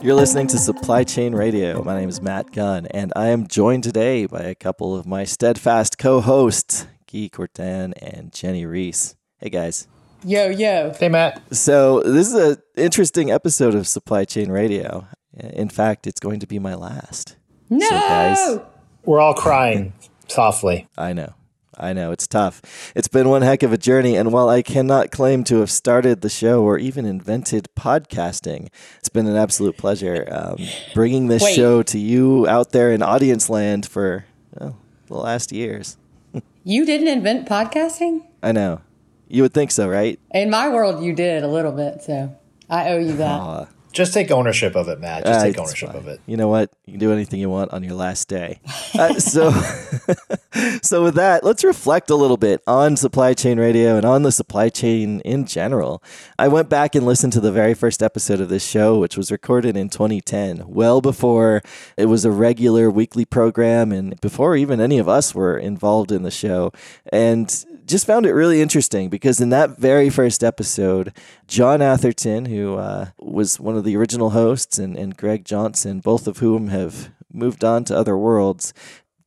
You're listening to Supply Chain Radio. My name is Matt Gunn, and I am joined today by a couple of my steadfast co hosts, Guy Courtin and Jenny Reese. Hey, guys. Yo, yo. Hey, Matt. So, this is an interesting episode of Supply Chain Radio. In fact, it's going to be my last. No! So, guys, we're all crying softly. I know. I know it's tough. It's been one heck of a journey, and while I cannot claim to have started the show or even invented podcasting, it's been an absolute pleasure um, bringing this Wait. show to you out there in audience land for well, the last years. you didn't invent podcasting? I know. You would think so, right? In my world, you did a little bit, so I owe you that. Just take ownership of it, Matt. Just uh, take ownership of it. You know what? You can do anything you want on your last day. Uh, so, so with that, let's reflect a little bit on supply chain radio and on the supply chain in general. I went back and listened to the very first episode of this show, which was recorded in 2010, well before it was a regular weekly program and before even any of us were involved in the show. And just found it really interesting because in that very first episode, John Atherton, who uh, was one of the original hosts, and, and Greg Johnson, both of whom have moved on to other worlds,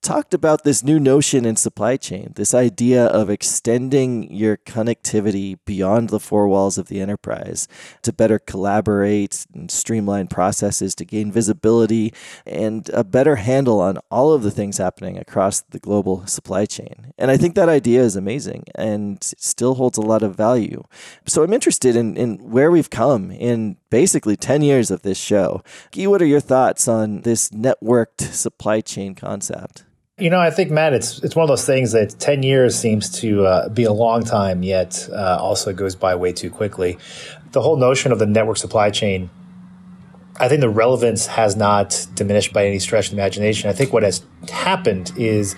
talked about this new notion in supply chain, this idea of extending your connectivity beyond the four walls of the enterprise to better collaborate and streamline processes to gain visibility and a better handle on all of the things happening across the global supply chain. And I think that idea is amazing and still holds a lot of value. So I'm interested in, in where we've come in basically 10 years of this show. Guy, what are your thoughts on this networked supply chain concept? You know, I think Matt, it's it's one of those things that ten years seems to uh, be a long time, yet uh, also goes by way too quickly. The whole notion of the network supply chain, I think the relevance has not diminished by any stretch of the imagination. I think what has happened is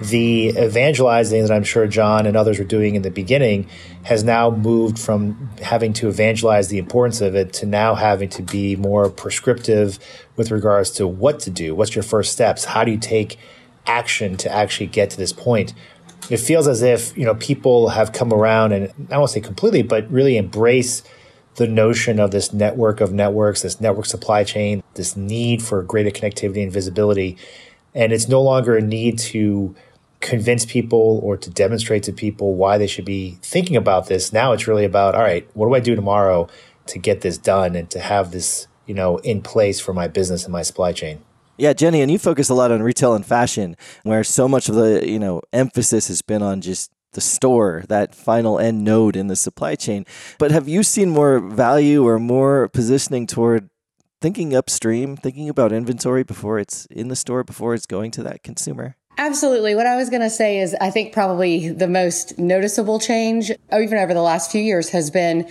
the evangelizing that I'm sure John and others were doing in the beginning has now moved from having to evangelize the importance of it to now having to be more prescriptive with regards to what to do. What's your first steps? How do you take action to actually get to this point. It feels as if you know people have come around and I won't say completely, but really embrace the notion of this network of networks, this network supply chain, this need for greater connectivity and visibility. And it's no longer a need to convince people or to demonstrate to people why they should be thinking about this. Now it's really about, all right, what do I do tomorrow to get this done and to have this, you know, in place for my business and my supply chain? Yeah, Jenny, and you focus a lot on retail and fashion, where so much of the you know emphasis has been on just the store, that final end node in the supply chain. But have you seen more value or more positioning toward thinking upstream, thinking about inventory before it's in the store, before it's going to that consumer? Absolutely. What I was going to say is I think probably the most noticeable change, even over the last few years, has been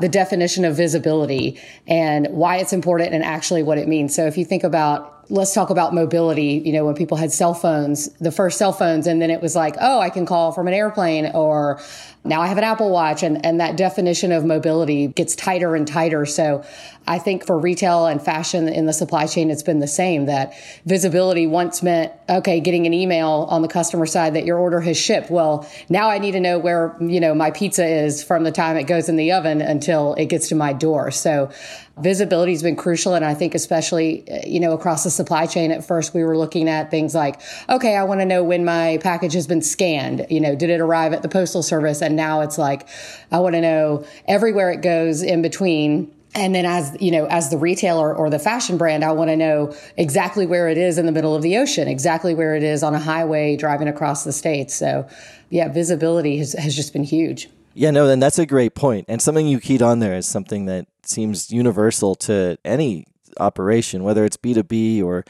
the definition of visibility and why it's important and actually what it means. So if you think about let's talk about mobility. You know, when people had cell phones, the first cell phones, and then it was like, oh, I can call from an airplane, or now I have an Apple Watch, and, and that definition of mobility gets tighter and tighter. So I think for retail and fashion in the supply chain, it's been the same that visibility once meant, okay, getting an email on the customer side that your order has shipped. Well, now I need to know where, you know, my pizza is from the time it goes in the oven until it gets to my door. So visibility has been crucial. And I think especially, eh, you know, across the supply chain, at first we were looking at things like, okay, I want to know when my package has been scanned. You know, did it arrive at the postal service? And now it's like, I want to know everywhere it goes in between and then as, you know, as the retailer or the fashion brand, I want to know exactly where it is in the middle of the ocean, exactly where it is on a highway driving across the states. So yeah, visibility has, has just been huge. Yeah, no, then that's a great. And something you keyed on there is something that seems universal to any operation, whether it's B2B or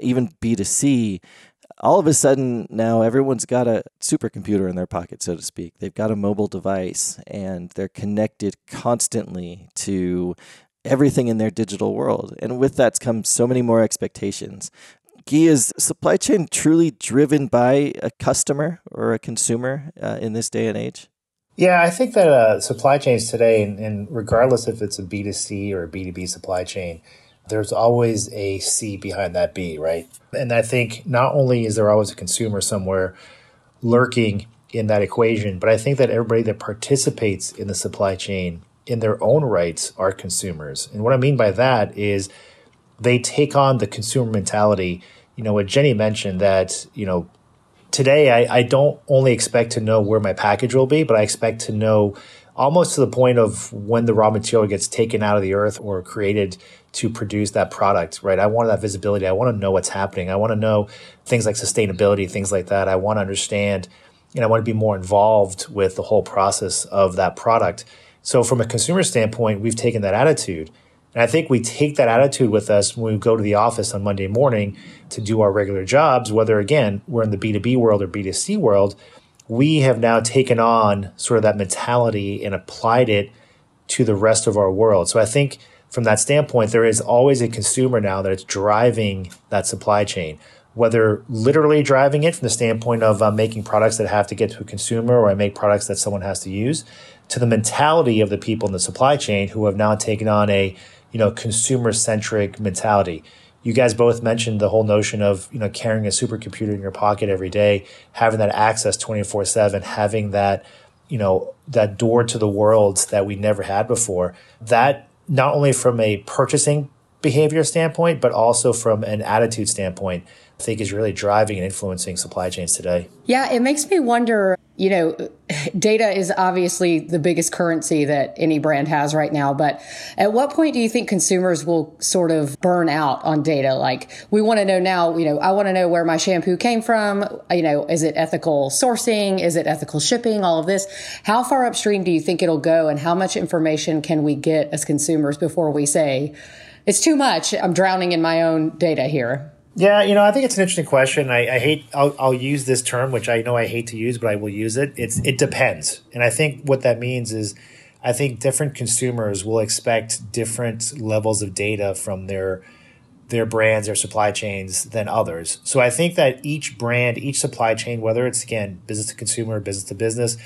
even B2C all of a sudden now everyone's got a supercomputer in their pocket, so to speak. They've got a mobile device and they're connected constantly to everything in their digital world. And with that comes so many more expectations. Is supply chain truly driven by a customer or a consumer uh, in this day and age? Yeah, I think that uh, supply chains today, and, and regardless if it's a B2C or a B2B supply chain, there's always a C behind that B, right? And I think not only is there always a consumer somewhere lurking in that equation, but I think that everybody that participates in the supply chain in their own rights are consumers. And what I mean by that is they take on the consumer mentality. You know, what Jenny mentioned that, you know, today I, I don't only expect to know where my package will be, but I expect to know almost to the point of when the raw material gets taken out of the earth or created to produce that product, right? I want that visibility. I want to know what's happening. I want to know things like sustainability, things like that. I want to understand, and I want to be more involved with the whole process of that product. So, from a consumer standpoint, we've taken that attitude. And I think we take that attitude with us when we go to the office on Monday morning to do our regular jobs, whether again, we're in the B2B world or B2C world. We have now taken on sort of that mentality and applied it to the rest of our world. So I think from that standpoint, there is always a consumer now that is driving that supply chain, whether literally driving it from the standpoint of uh, making products that have to get to a consumer or I make products that someone has to use, to the mentality of the people in the supply chain who have now taken on a you know consumer centric mentality. You guys both mentioned the whole notion of you know carrying a supercomputer in your pocket every day, having that access twenty four seven, having that you know that door to the world that we never had before. That not only from a purchasing behavior standpoint, but also from an attitude standpoint, I think is really driving and influencing supply chains today. Yeah, it makes me wonder, you know, data is obviously the biggest currency that any brand has right now, but at what point do you think consumers will sort of burn out on data? Like we want to know now, you know, I want to know where my shampoo came from, you know, is it ethical sourcing, is it ethical shipping, all of this. How far upstream do you think it'll go and how much information can we get as consumers before we say it's too much, I'm drowning in my own data here? Yeah, you know, I think it's an interesting question. I, I hate. I'll, I'll, use this term, which I know I hate to use, but I will use it. It's it depends, and I think what that means is, I think different consumers will expect different levels of data from their their brands, their supply chains than others. So I think that each brand, each supply chain, whether it's again business to consumer, business to business,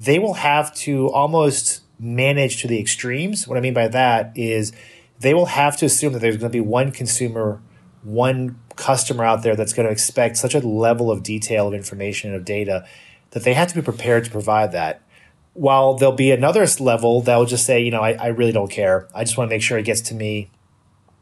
they will have to almost manage to the extremes. What I mean by that is they will have to assume that there's going to be one consumer one customer out there that's going to expect such a level of detail of information and of data that they have to be prepared to provide that. While there'll be another level that will just say, you know, I, I really don't care. I just want to make sure it gets to me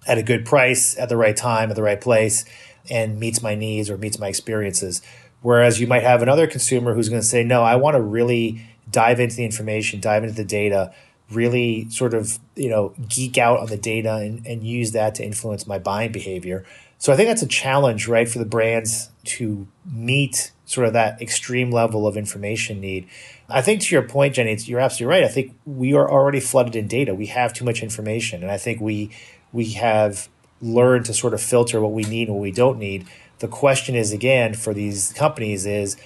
at a good price, at the right time, at the right place, and meets my needs or meets my experiences. Whereas you might have another consumer who's going to say, no, I want to really dive into the information, dive into the data, really sort of you know geek out on the data and, and use that to influence my buying behavior. So i think that's a challenge right for the brands to meet sort of that extreme level of information need. I think to your point jenny you're absolutely right. I think we are already flooded in data. We have too much information. And i think we we have learned to sort of filter what we need and what we don't need. The question is again for these companies is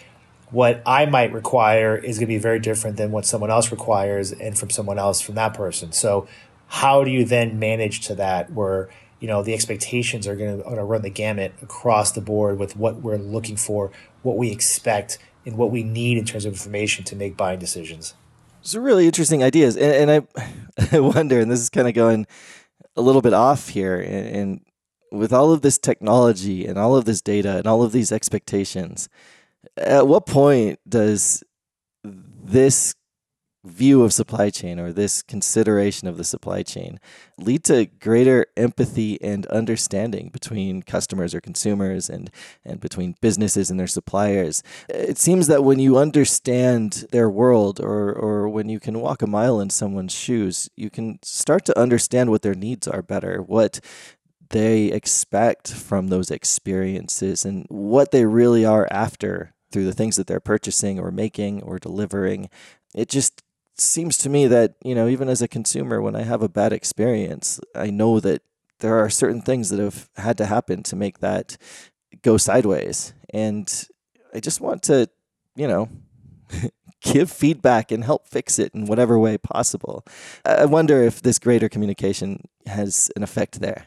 what I might require is going to be very different than what someone else requires and from someone else from that person. So how do you then manage to that where you know the expectations are going to, going to run the gamut across the board with what we're looking for, what we expect, and what we need in terms of information to make buying decisions. Are really interesting ideas, and, and I, I wonder, and this is kind of going a little bit off here, and, and with all of this technology and all of this data and all of these expectations, at what point does this view of supply chain or this consideration of the supply chain lead to greater empathy and understanding between customers or consumers and and between businesses and their suppliers? It seems that when you understand their world or or when you can walk a mile in someone's shoes you can start to understand what their needs are better what they expect from those experiences and what they really are after through the things that they're purchasing or making or delivering. It just seems to me that, you know, even as a consumer, when I have a bad experience, I know that there are certain things that have had to happen to make that go sideways. And I just want to, you know, give feedback and help fix it in whatever way possible. I wonder if this greater communication has an effect there.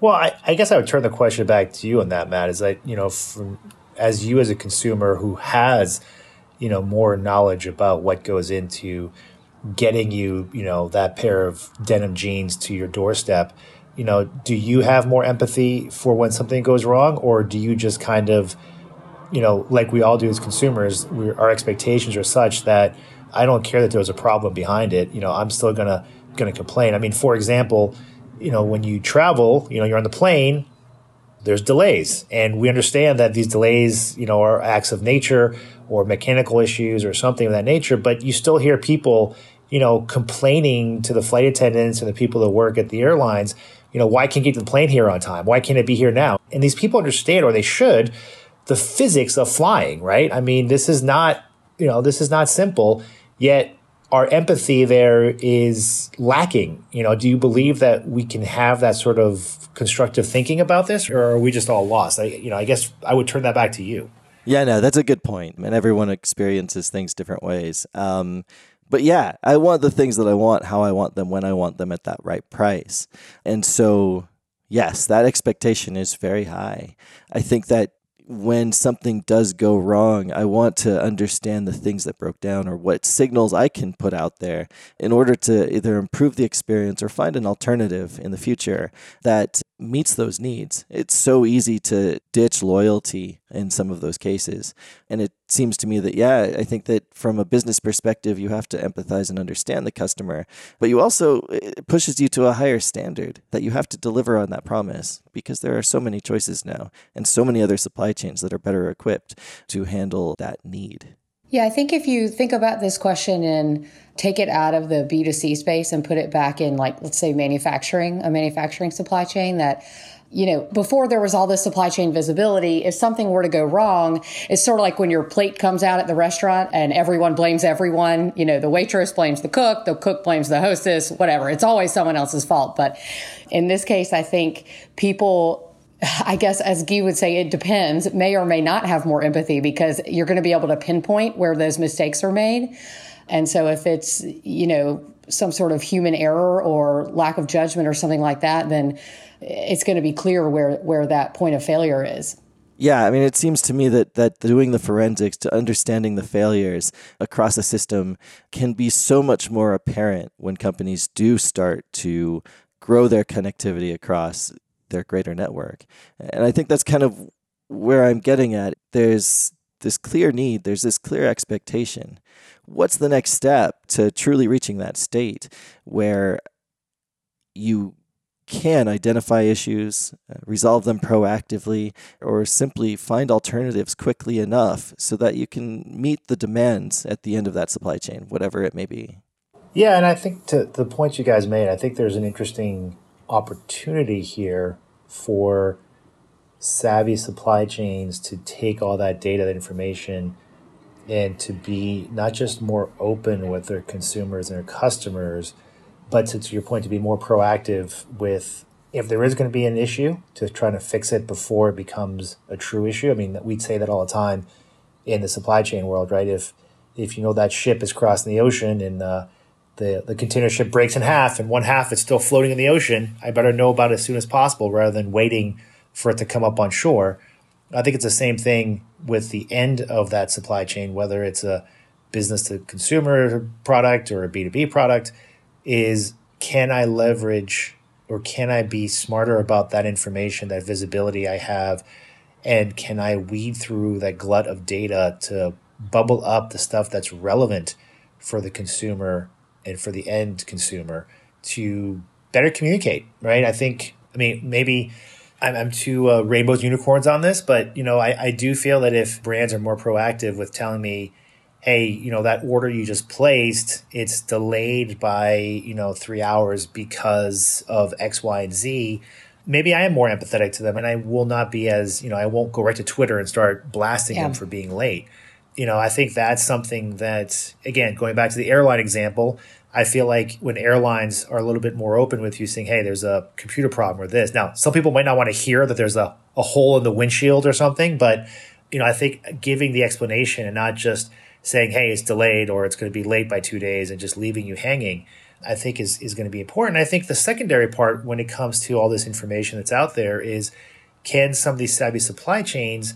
Well, I, I guess I would turn the question back to you on that, Matt. Is that, you know, from as you as a consumer who has you know more knowledge about what goes into getting you you know that pair of denim jeans to your doorstep you know do you have more empathy for when something goes wrong or do you just kind of you know like we all do as consumers we, our expectations are such that i don't care that there was a problem behind it you know i'm still gonna gonna complain i mean for example you know, when you travel, you know, you're on the plane, there's delays. And we understand that these delays, you know, are acts of nature or mechanical issues or something of that nature, but you still hear people, you know, complaining to the flight attendants and the people that work at the airlines, you know, why can't you get the plane here on time? Why can't it be here now? And these people understand, or they should, the physics of flying, right? I mean, this is not, you know, this is not simple, yet our empathy there is lacking. You know, do you believe that we can have that sort of constructive thinking about this, or are we just all lost? I, you know, I guess I would turn that back to you. Yeah, no, that's a good point. And everyone experiences things different ways. Um, but yeah, I want the things that I want, how I want them, when I want them at that right price. And so, yes, that expectation is very high. I think that when something does go wrong, I want to understand the things that broke down or what signals I can put out there in order to either improve the experience or find an alternative in the future that meets those needs. It's so easy to ditch loyalty in some of those cases. And it seems to me that, yeah, I think that from a business perspective, you have to empathize and understand the customer, but you also, it pushes you to a higher standard that you have to deliver on that promise because there are so many choices now and so many other supply chains that are better equipped to handle that need. Yeah, I think if you think about this question and take it out of the B2C space and put it back in, like, let's say manufacturing, a manufacturing supply chain that you know, before there was all this supply chain visibility, if something were to go wrong, it's sort of like when your plate comes out at the restaurant and everyone blames everyone. You know, the waitress blames the cook, the cook blames the hostess, whatever. It's always someone else's fault. But in this case, I think people I guess, as Guy would say, it depends, may or may not have more empathy because you're going to be able to pinpoint where those mistakes are made. And so if it's, you know, some sort of human error or lack of judgment or something like that, then it's going to be clear where, where that point of failure is. Yeah, I mean, it seems to me that that doing the forensics to understanding the failures across a system can be so much more apparent when companies do start to grow their connectivity across their greater network. And I think that's kind of where I'm getting at. There's this clear need, there's this clear expectation. What's the next step to truly reaching that state where you can identify issues, uh, resolve them proactively, or simply find alternatives quickly enough so that you can meet the demands at the end of that supply chain, whatever it may be? Yeah, and I think to the point you guys made, I think there's an interesting opportunity here for savvy supply chains to take all that data, that information, and to be not just more open with their consumers and their customers, but to, to your point, to be more proactive with if there is going to be an issue, to try to fix it before it becomes a true issue. I mean, we'd say that all the time in the supply chain world, right? If if you know that ship is crossing the ocean and uh, the, the container ship breaks in half and one half is still floating in the ocean, I better know about it as soon as possible rather than waiting for it to come up on shore. I think it's the same thing with the end of that supply chain, whether it's a business to consumer product or a B2B product, is can I leverage or can I be smarter about that information, that visibility I have, and can I weed through that glut of data to bubble up the stuff that's relevant for the consumer and for the end consumer to better communicate, right? I think, I mean, maybe I'm, I'm too uh, rainbows unicorns on this, but you know, I, I do feel that if brands are more proactive with telling me, hey, you know, that order you just placed, it's delayed by, you know, three hours because of X, Y, and Z. Maybe I am more empathetic to them and I will not be as, you know, I won't go right to Twitter and start blasting yeah. them for being late you know, I think that's something that, again, going back to the airline example, I feel like when airlines are a little bit more open with you saying, hey, there's a computer problem or this. Now, some people might not want to hear that there's a, a hole in the windshield or something, but, you know, I think giving the explanation and not just saying, hey, it's delayed or it's going to be late by two days and just leaving you hanging, I think is, is going to be important. I think the secondary part when it comes to all this information that's out there is can some of these savvy supply chains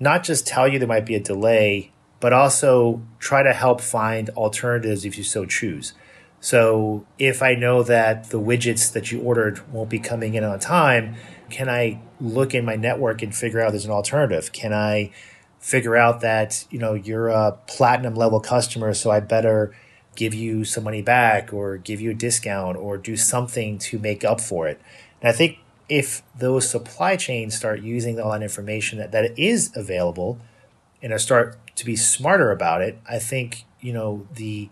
not just tell you there might be a delay but also try to help find alternatives if you so choose. So if I know that the widgets that you ordered won't be coming in on time, can I look in my network and figure out there's an alternative? Can I figure out that, you know, you're a platinum level customer, so I better give you some money back or give you a discount or do something to make up for it. And I think if those supply chains start using all that information that, that is available and start to be smarter about it, I think, you know, the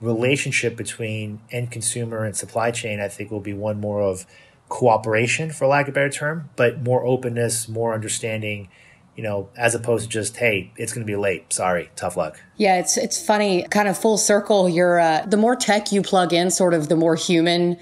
relationship between end consumer and supply chain, I think will be one more of cooperation, for lack of a better term, but more openness, more understanding, you know, as opposed to just, hey, it's going to be late. Sorry, tough luck. Yeah, it's it's funny, kind of full circle. You're uh, the more tech you plug in, sort of the more human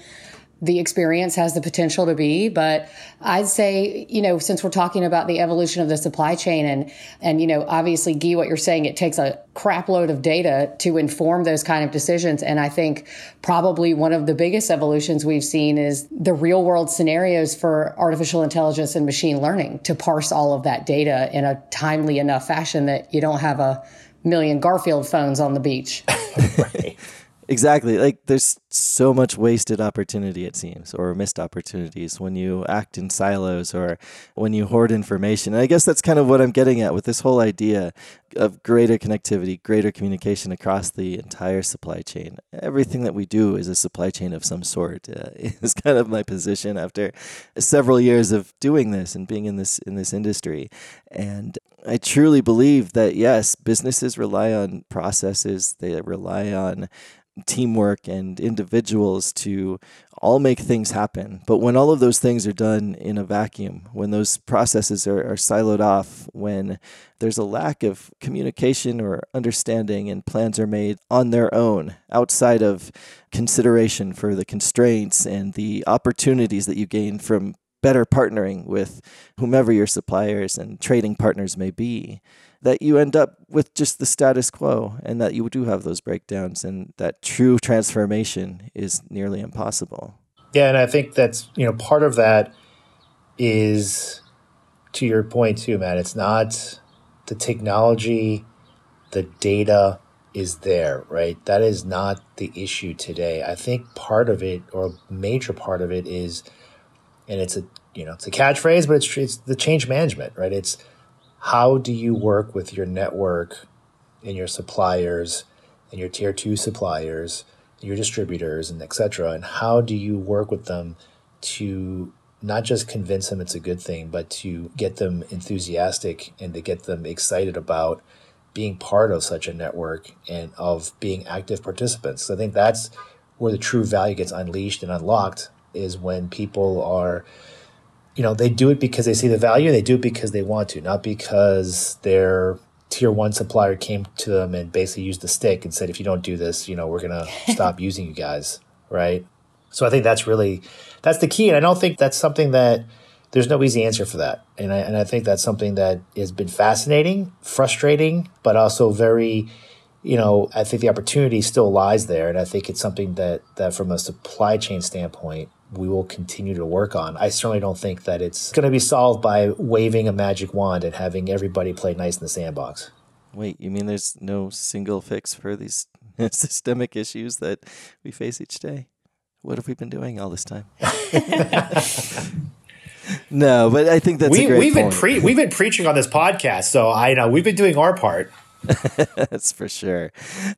the experience has the potential to be. But I'd say, you know, since we're talking about the evolution of the supply chain and, and, you know, obviously, Guy, what you're saying, it takes a crap load of data to inform those kind of decisions. And I think probably one of the biggest evolutions we've seen is the real world scenarios for artificial intelligence and machine learning to parse all of that data in a timely enough fashion that you don't have a million Garfield phones on the beach. right. Exactly. Like there's so much wasted opportunity, it seems, or missed opportunities when you act in silos or when you hoard information. And I guess that's kind of what I'm getting at with this whole idea of greater connectivity, greater communication across the entire supply chain. Everything that we do is a supply chain of some sort. Uh, is kind of my position after several years of doing this and being in this in this industry. And I truly believe that yes, businesses rely on processes, they rely on teamwork and individuals to all make things happen. But when all of those things are done in a vacuum, when those processes are, are siloed off, when there's a lack of communication or understanding and plans are made on their own outside of consideration for the constraints and the opportunities that you gain from better partnering with whomever your suppliers and trading partners may be that you end up with just the status quo and that you do have those breakdowns and that true transformation is nearly impossible. Yeah, and I think that's, you know, part of that is to your point too, Matt. It's not the technology, the data is there, right? That is not the issue today. I think part of it or a major part of it is and it's a you know, it's a catchphrase, but it's it's the change management, right? It's how do you work with your network and your suppliers and your tier two suppliers, your distributors, and etc. And how do you work with them to not just convince them it's a good thing, but to get them enthusiastic and to get them excited about being part of such a network and of being active participants. So I think that's where the true value gets unleashed and unlocked is when people are you know, they do it because they see the value. They do it because they want to, not because their tier one supplier came to them and basically used the stick and said, if you don't do this, you know, we're going to stop using you guys. Right. So I think that's really, that's the key. And I don't think that's something that there's no easy answer for that. And I, and I think that's something that has been fascinating, frustrating, but also very, you know, I think the opportunity still lies there. And I think it's something that, that from a supply chain standpoint, we will continue to work on. I certainly don't think that it's going to be solved by waving a magic wand and having everybody play nice in the sandbox. Wait, you mean there's no single fix for these systemic issues that we face each day? What have we been doing all this time? no, but I think that's we, have been pre- we've been preaching on this podcast, so I know we've been doing our part. That's for sure.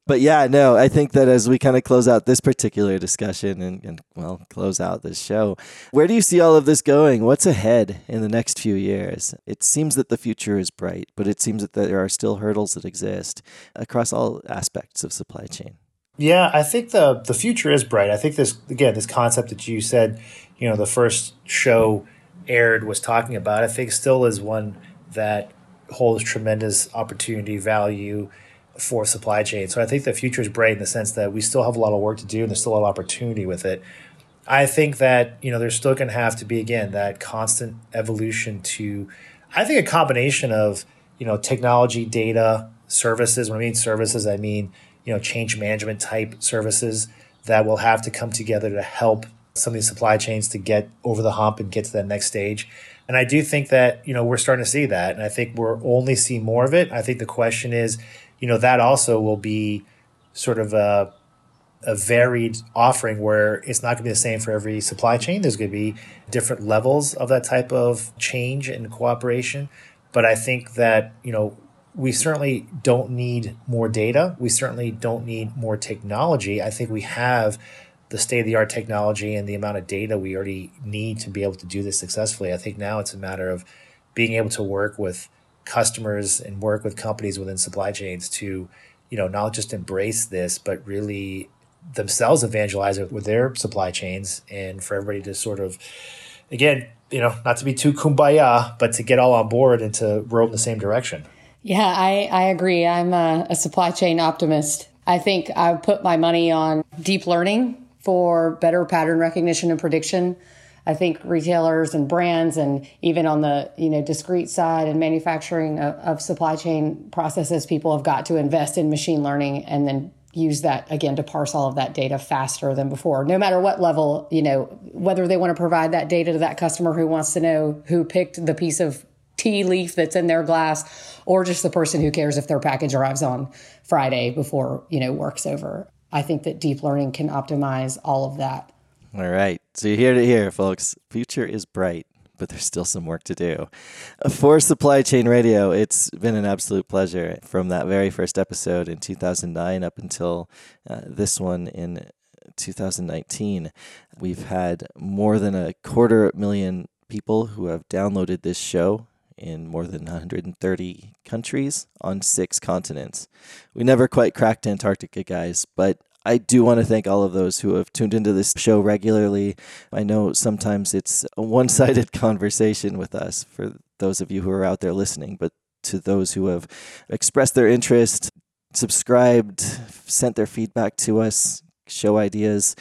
But yeah, no, I think that as we kind of close out this particular discussion and, and, well, close out this show, where do you see all of this going? What's ahead in the next few years? It seems that the future is bright, but it seems that there are still hurdles that exist across all aspects of supply chain. Yeah, I think the the future is bright. I think this again, this concept that you said, you know, the first show aired was talking about, I think still is one that holds tremendous opportunity value for supply chain. So I think the future is bright in the sense that we still have a lot of work to do and there's still a lot of opportunity with it. I think that, you know, there's still going to have to be again that constant evolution to I think a combination of, you know, technology, data, services. When I mean services, I mean, you know, change management type services that will have to come together to help some of these supply chains to get over the hump and get to that next stage. And I do think that, you know, we're starting to see that. And I think we're only seeing more of it. I think the question is, you know, that also will be sort of a, a varied offering where it's not going to be the same for every supply chain. There's going to be different levels of that type of change and cooperation. But I think that, you know, we certainly don't need more data. We certainly don't need more technology. I think we have the state of the art technology and the amount of data we already need to be able to do this successfully. I think now it's a matter of being able to work with customers and work with companies within supply chains to, you know, not just embrace this, but really themselves evangelize it with their supply chains and for everybody to sort of, again, you know, not to be too kumbaya, but to get all on board and to row in the same direction. Yeah, I, I agree. I'm a, a supply chain optimist. I think I put my money on deep learning for better pattern recognition and prediction. I think retailers and brands, and even on the you know discrete side and manufacturing of, of, supply chain processes, people have got to invest in machine learning and then use that again to parse all of that data faster than before. No matter what level, you know, whether they want to provide that data to that customer who wants to know who picked the piece of tea leaf that's in their glass, or just the person who cares if their package arrives on Friday before you know work's over. I think that deep learning can optimize all of that. All right. So you hear it here, folks. Future is bright, but there's still some work to do. For Supply Chain Radio, it's been an absolute pleasure from that very first episode in 2009 up until uh, this one in 2019. We've had more than a quarter million people who have downloaded this show in more than 130 countries on six continents. We never quite cracked Antarctica, guys, but I do want to thank all of those who have tuned into this show regularly. I know sometimes it's a one sided conversation with us for those of you who are out there listening, but to those who have expressed their interest, subscribed, sent their feedback to us, show ideas,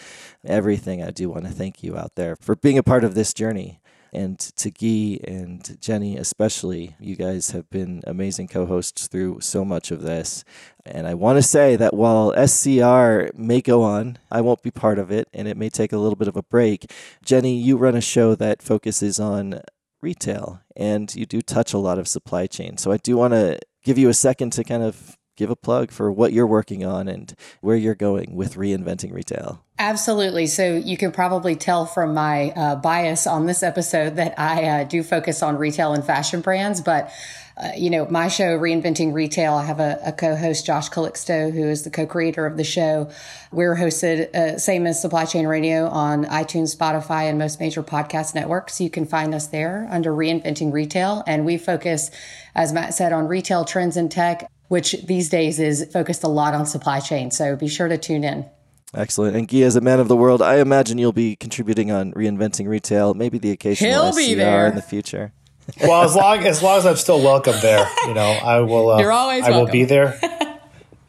everything, I do want to thank you out there for being a part of this journey and to Guy and Jenny especially. You guys have been amazing co-hosts through so much of this. And I want to say that while SCR may go on, I won't be part of it and it may take a little bit of a break. Jenny, you run a show that focuses on retail and you do touch a lot of supply chain. So I do want to give you a second to kind of give a plug for what you're working on and where you're going with reinventing retail. Absolutely. So you can probably tell from my uh, bias on this episode that I uh, do focus on retail and fashion brands, but uh, you know, my show, Reinventing Retail, I have a, a co-host, Josh Calixto, who is the co-creator of the show. We're hosted, uh, same as Supply Chain Radio, on iTunes, Spotify, and most major podcast networks. You can find us there under Reinventing Retail. And we focus, as Matt said, on retail trends and tech which these days is focused a lot on supply chain. So be sure to tune in. Excellent. And Guy, as a man of the world, I imagine you'll be contributing on reinventing retail, maybe the occasional He'll be there. in the future. well, as long as long as I'm still welcome there, you know, I will. Uh, You're always. I welcome. will be there.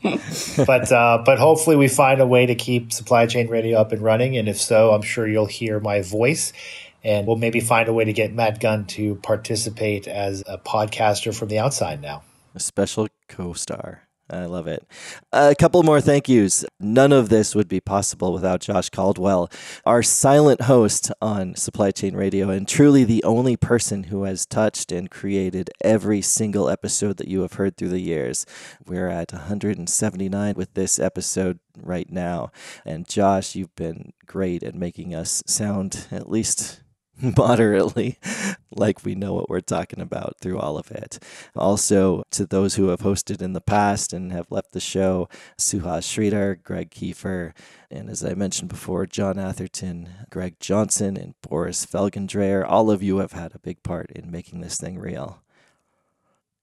but uh, but hopefully we find a way to keep supply chain radio up and running, and if so, I'm sure you'll hear my voice, and we'll maybe find a way to get Matt Gunn to participate as a podcaster from the outside now a special co star. I love it. A couple more thank yous. None of this would be possible without Josh Caldwell, our silent host on Supply Chain Radio, and truly the only person who has touched and created every single episode that you have heard through the years. We're at 179 with this episode right now. And Josh, you've been great at making us sound at least moderately like we know what we're talking about through all of it. Also, to those who have hosted in the past and have left the show, Suhas Sridhar, Greg Kiefer, and as I mentioned before, John Atherton, Greg Johnson, and Boris Felgendreher, all of you have had a big part in making this thing real.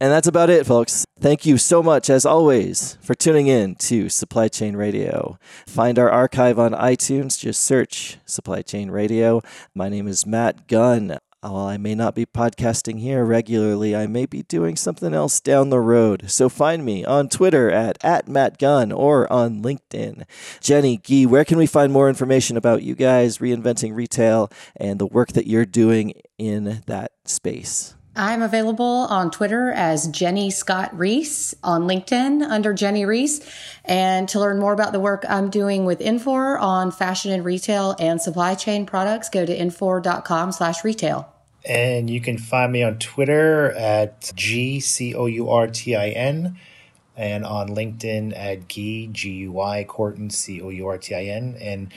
And that's about it, folks. Thank you so much, as always, for tuning in to Supply Chain Radio. Find our archive on iTunes. Just search Supply Chain Radio. My name is Matt Gunn. While I may not be podcasting here regularly, I may be doing something else down the road. So find me on Twitter at, at Matt Gunn or on LinkedIn. Jenny, Guy, where can we find more information about you guys reinventing retail and the work that you're doing in that space? I'm available on Twitter as Jenny Scott Reese, on LinkedIn under Jenny Reese. And to learn more about the work I'm doing with Infor on fashion and retail and supply chain products, go to infor.com slash retail. And you can find me on Twitter at G C O U R T I N and on LinkedIn at Guy, G U Y, Courtin, C O U R T I N. And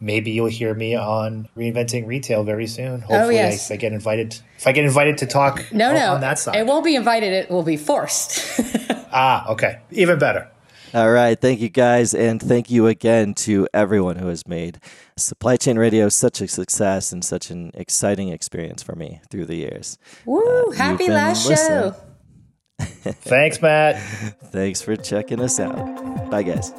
maybe you'll hear me on reinventing retail very soon. Hopefully, Oh, yes. I, I get invited. If I get invited to talk No, on, no. on that side. It won't be invited, it will be forced. ah, okay, even better. All right. Thank you guys. And thank you again to everyone who has made Supply Chain Radio such a success and such an exciting experience for me through the years. Woo! you've happy last listening. show. Thanks, Matt. Thanks for checking us out. Bye, guys.